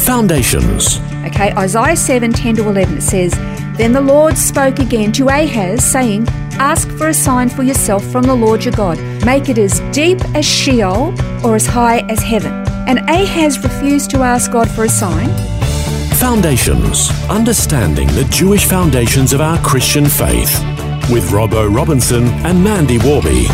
Foundations. Okay, Isaiah 7 10 to 11, it says, Then the Lord spoke again to Ahaz, saying, Ask for a sign for yourself from the Lord your God. Make it as deep as Sheol or as high as heaven. And Ahaz refused to ask God for a sign. Foundations. Understanding the Jewish foundations of our Christian faith. With Robbo Robinson and Mandy Warby.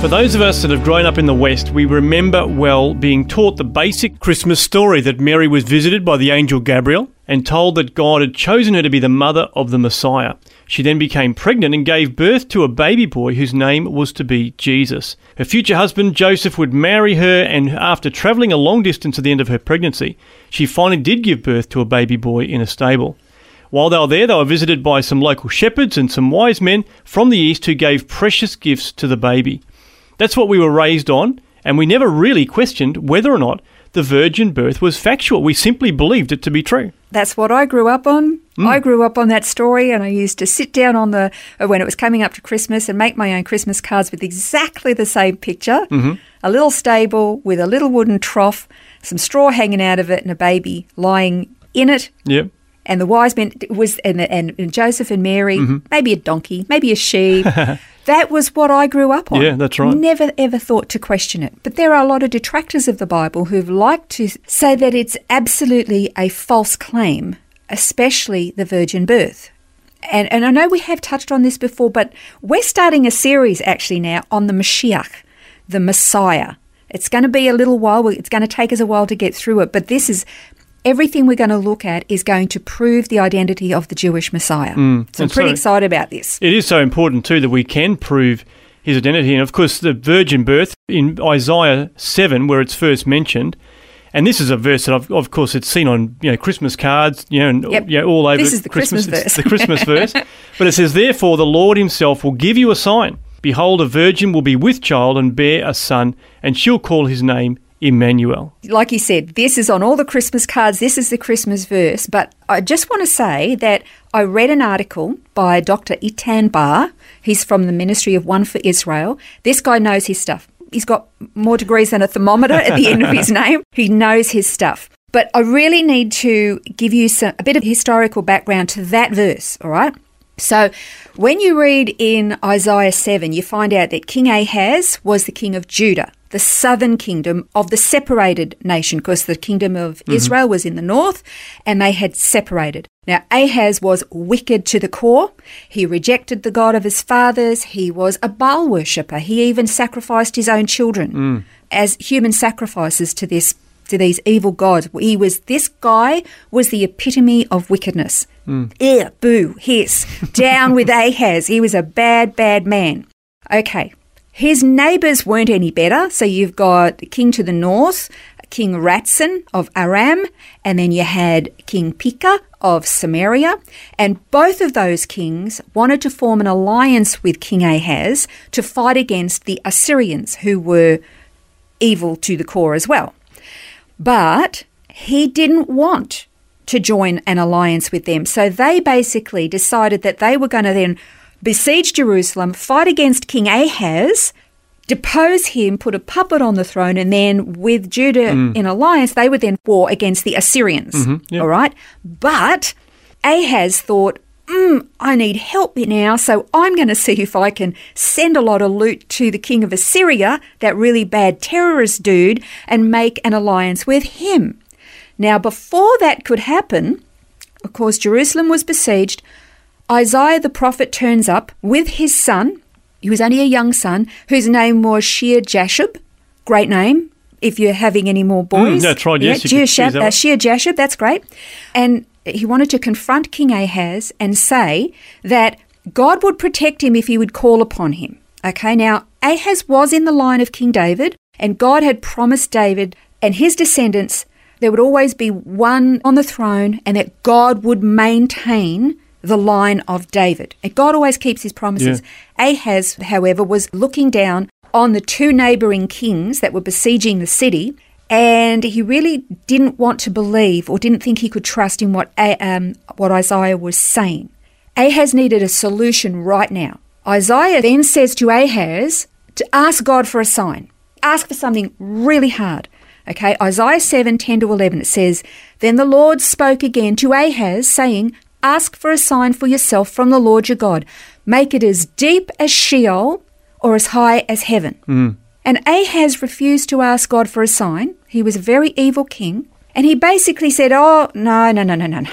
For those of us that have grown up in the West, we remember well being taught the basic Christmas story that Mary was visited by the angel Gabriel and told that God had chosen her to be the mother of the Messiah. She then became pregnant and gave birth to a baby boy whose name was to be Jesus. Her future husband, Joseph, would marry her, and after travelling a long distance at the end of her pregnancy, she finally did give birth to a baby boy in a stable. While they were there, they were visited by some local shepherds and some wise men from the east who gave precious gifts to the baby. That's what we were raised on, and we never really questioned whether or not the virgin birth was factual. We simply believed it to be true. That's what I grew up on. I grew up on that story, and I used to sit down on the uh, when it was coming up to Christmas and make my own Christmas cards with exactly the same picture: a little stable with a little wooden trough, some straw hanging out of it, and a baby lying in it. Yep. And the wise men was and, and, and Joseph and Mary, Mm-hmm. maybe a donkey, maybe a sheep. that was what I grew up on. Yeah, that's right. Never ever thought to question it. But there are a lot of detractors of the Bible who've liked to say that it's absolutely a false claim, especially the virgin birth. And, and I know we have touched on this before, but we're starting a series actually now on the Mashiach, the Messiah. It's going to be a little while. It's going to take us a while to get through it, but this is everything we're going to look at is going to prove the identity of the Jewish Messiah. Mm, so I'm pretty so- excited about this. It is so important, too, that we can prove his identity. And of course, the virgin birth in Isaiah 7, where it's first mentioned, and this is a verse that, I've, of course, it's seen on you know Christmas cards, you know, and Yep. you know, all over. This is the Christmas It's verse. the Christmas verse. But it says, "Therefore, the Lord Himself will give you a sign. Behold, a virgin will be with child and bear a son, and she'll call his name Emmanuel." like you said, this is on all the Christmas cards. This is the Christmas verse. But I just want to say that I read an article by Dr. Eitan Bar. He's from the Ministry of One for Israel. This guy knows his stuff. He's got more degrees than a thermometer at the end of his name. He knows his stuff. But I really need to give you some, a bit of historical background to that verse, all right? So, when you read in Isaiah 7, you find out that King Ahaz was the king of Judah, the southern kingdom of the separated nation, because the kingdom of mm-hmm. Israel was in the north and they had separated. Now, Ahaz was wicked to the core. He rejected the God of his fathers. He was a Baal worshipper. He even sacrificed his own children mm. as human sacrifices to this to these evil gods. He was this guy was the epitome of wickedness. Mm. Ew, boo, hiss, down with Ahaz. He was a bad, bad man. Okay, his neighbours weren't any better. So you've got king to the north, King Ratson of Aram, and then you had King Pekah of Samaria. And both of those kings wanted to form an alliance with King Ahaz to fight against the Assyrians, who were evil to the core as well. But he didn't want to join an alliance with them. So they basically decided that they were going to then besiege Jerusalem, fight against King Ahaz, depose him, put a puppet on the throne, and then with Judah in alliance, they would then war against the Assyrians. yeah. All right. But Ahaz thought, mm, I need help now, so I'm going to see if I can send a lot of loot to the king of Assyria, that really bad terrorist dude, and make an alliance with him. Now, before that could happen, of course, Jerusalem was besieged. Isaiah the prophet turns up with his son. He was only a young son, whose name was Shear Jashub. Great name. If you're having any more boys, that's right, yes, could that uh. Shear Jashub. That's great. And he wanted to confront King Ahaz and say that God would protect him if he would call upon him. Okay, now Ahaz was in the line of King David. And God had promised David and his descendants there would always be one on the throne and that God would maintain the line of David. And God always keeps his promises. Ahaz, however, was looking down on the two neighboring kings that were besieging the city, and he really didn't want to believe or didn't think he could trust in what, um, what Isaiah was saying. Ahaz needed a solution right now. Isaiah then says to Ahaz to ask God for a sign, ask for something really hard. Okay, Isaiah 7 10 to 11, it says, Then the Lord spoke again to Ahaz, saying, Ask for a sign for yourself from the Lord your God. Make it as deep as Sheol or as high as heaven. Hmm. And Ahaz refused to ask God for a sign. He was a very evil king. And he basically said, Oh, no, no, no, no, no, no.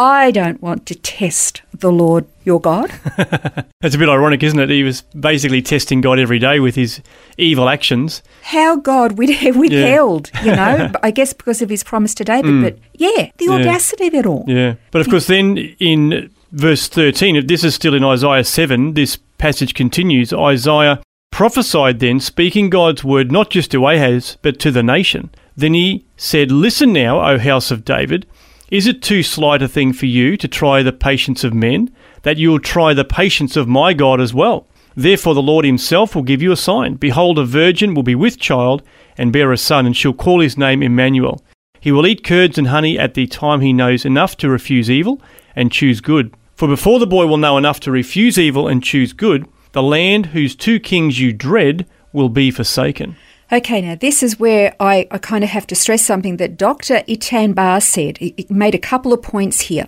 I don't want to test the Lord your God. It's a bit ironic, isn't it? He was basically testing God every day with his evil actions. How God with- withheld, you know, I guess because of his promise to David. Mm. But yeah, the audacity of it all. Yeah. But of course, then in verse 13, if this is still in Isaiah 7, this passage continues Isaiah prophesied then, speaking God's word not just to Ahaz, but to the nation. Then he said, Listen now, O house of David. Is it too slight a thing for you to try the patience of men, that you will try the patience of my God as well? Therefore the Lord himself will give you a sign. Behold, a virgin will be with child, and bear a son, and shall call his name Emmanuel. He will eat curds and honey at the time he knows enough to refuse evil and choose good. For before the boy will know enough to refuse evil and choose good, the land whose two kings you dread will be forsaken. Okay, now this is where I, I kind of have to stress something that Dr. Eitan Bar said. He, he made a couple of points here.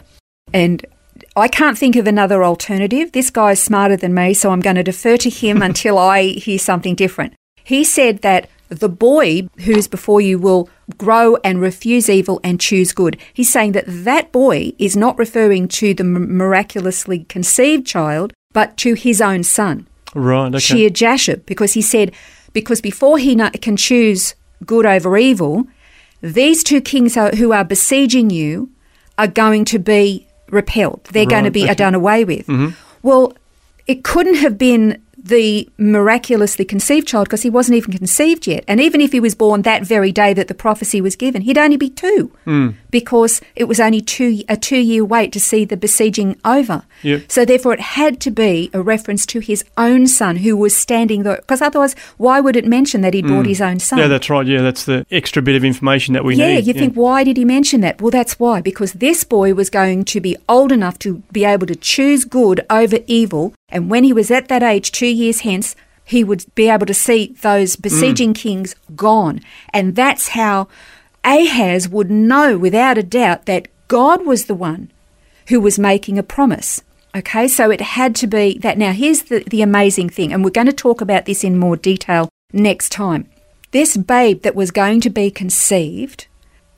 And I can't think of another alternative. This guy's smarter than me, so I'm going to defer to him until I hear something different. He said that the boy who's before you will grow and refuse evil and choose good. He's saying that that boy is not referring to the m- miraculously conceived child, but to his own son. Right, okay. Shear Jashub, because he said, because before he can choose good over evil, these two kings are, who are besieging you are going to be repelled. They're going to be okay. done away with. Mm-hmm. Well, it couldn't have been the miraculously conceived child because he wasn't even conceived yet. And even if he was born that very day that the prophecy was given, he'd only be two Hmm. because it was only two a two year wait to see the besieging over. Yep. So therefore, it had to be a reference to his own son who was standing there. Because otherwise, why would it mention that he'd brought his own son? Hmm. Yeah, that's right. Yeah, that's the extra bit of information that we need. Yeah, you think, why did he mention that? Well, that's why, because this boy was going to be old enough to be able to choose good over evil. And when he was at that age, two years hence, he would be able to see those besieging kings gone. And that's how Ahaz would know without a doubt that God was the one who was making a promise. Okay, so it had to be that. Now, here's the, the amazing thing, and we're going to talk about this in more detail next time. This babe that was going to be conceived,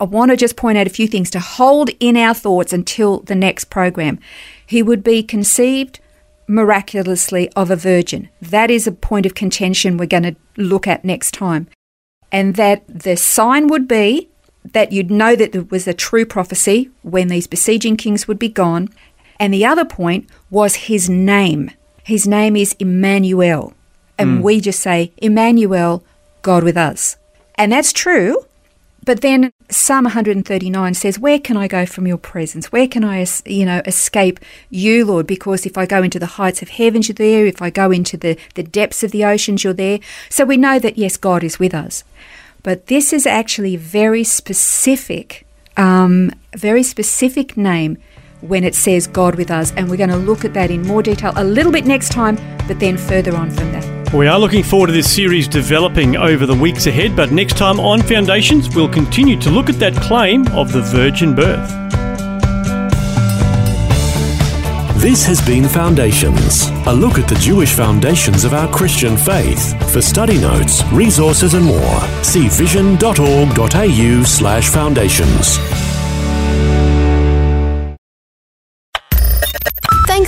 I want to just point out a few things to hold in our thoughts until the next program. He would be conceived miraculously of a virgin. That is a point of contention we're going to look at next time. And that the sign would be that you'd know that it was a true prophecy when these besieging kings would be gone. And the other point was his name. His name is Emmanuel. And mm. we just say, Emmanuel, God with us. And that's true. But then Psalm 139 says, Where can I go from your presence? Where can I, you know, escape you, Lord? Because if I go into the heights of heavens, you're there. If I go into the, the depths of the oceans, you're there. So we know that, yes, God is with us. But this is actually very specific, um, very specific name when it says God with us. And we're going to look at that in more detail a little bit next time, but then further on from that. We are looking forward to this series developing over the weeks ahead, but next time on Foundations, we'll continue to look at that claim of the virgin birth. This has been Foundations, a look at the Jewish foundations of our Christian faith. For study notes, resources, and more, see vision.org.au slash foundations.